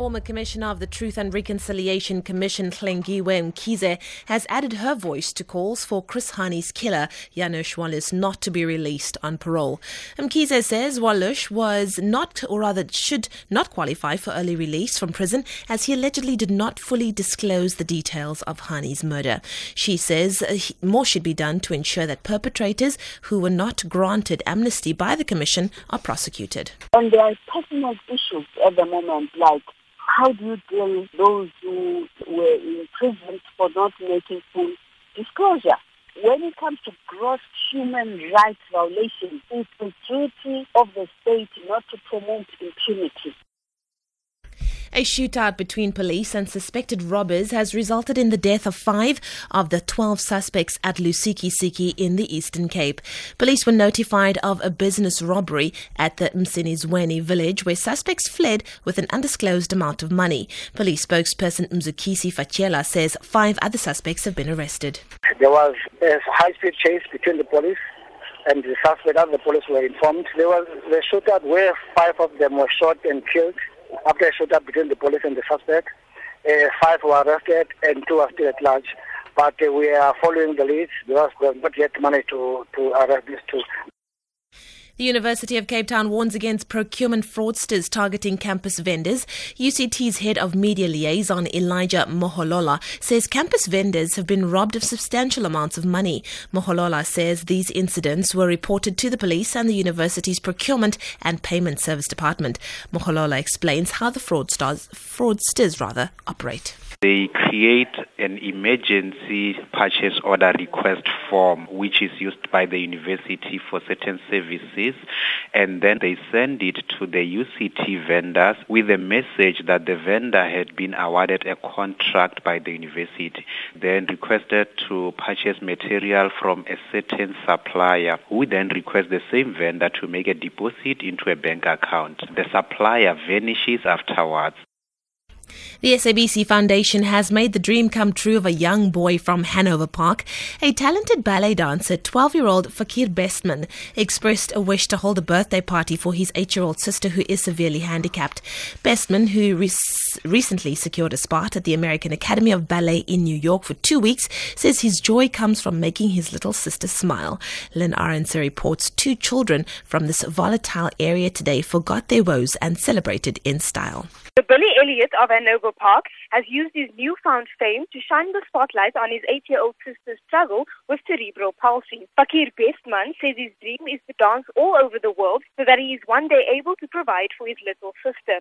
Former Commissioner of the Truth and Reconciliation Commission, Hlengiwe Mkhize, has added her voice to calls for Chris Hani's killer, Janusz Walus, not to be released on parole. Mkhize says Walus was not, or rather should not qualify for early release from prison as he allegedly did not fully disclose the details of Hani's murder. She says uh, more should be done to ensure that perpetrators who were not granted amnesty by the Commission are prosecuted. And there are personal issues at the moment, like how do you deal with those who were imprisoned for not making full disclosure? When it comes to gross human rights violations, it's the duty of the state not to promote impunity. A shootout between police and suspected robbers has resulted in the death of five of the 12 suspects at Lusikisiki in the Eastern Cape. Police were notified of a business robbery at the Msinizweni village where suspects fled with an undisclosed amount of money. Police spokesperson Mzukisi Fatyela says five other suspects have been arrested. There was a high-speed chase between the police and the suspect and the police were informed. There was a shootout where five of them were shot and killed after a shootout between the police and the suspect. Uh, five were arrested and two are still at large. But uh, we are following the leads because we have not yet managed to, to arrest these two. The University of Cape Town warns against procurement fraudsters targeting campus vendors. UCT's head of media liaison, Elijah Moholola, says campus vendors have been robbed of substantial amounts of money. Moholola says these incidents were reported to the police and the university's procurement and payment service department. Moholola explains how the fraudsters, fraudsters rather, operate. They create an emergency purchase order request form, which is used by the university for certain services, and then they send it to the UCT vendors with a message that the vendor had been awarded a contract by the university, then requested to purchase material from a certain supplier, who then request the same vendor to make a deposit into a bank account. The supplier vanishes afterwards. The SABC Foundation has made the dream come true of a young boy from Hanover Park. A talented ballet dancer, 12 year old Fakir Bestman, expressed a wish to hold a birthday party for his 8 year old sister who is severely handicapped. Bestman, who re- recently secured a spot at the American Academy of Ballet in New York for two weeks, says his joy comes from making his little sister smile. Lynn Aronson reports two children from this volatile area today forgot their woes and celebrated in style. Billy Elliot of Hanover Park has used his newfound fame to shine the spotlight on his eight-year-old sister's struggle with cerebral palsy. Fakir Bestman says his dream is to dance all over the world so that he is one day able to provide for his little sister.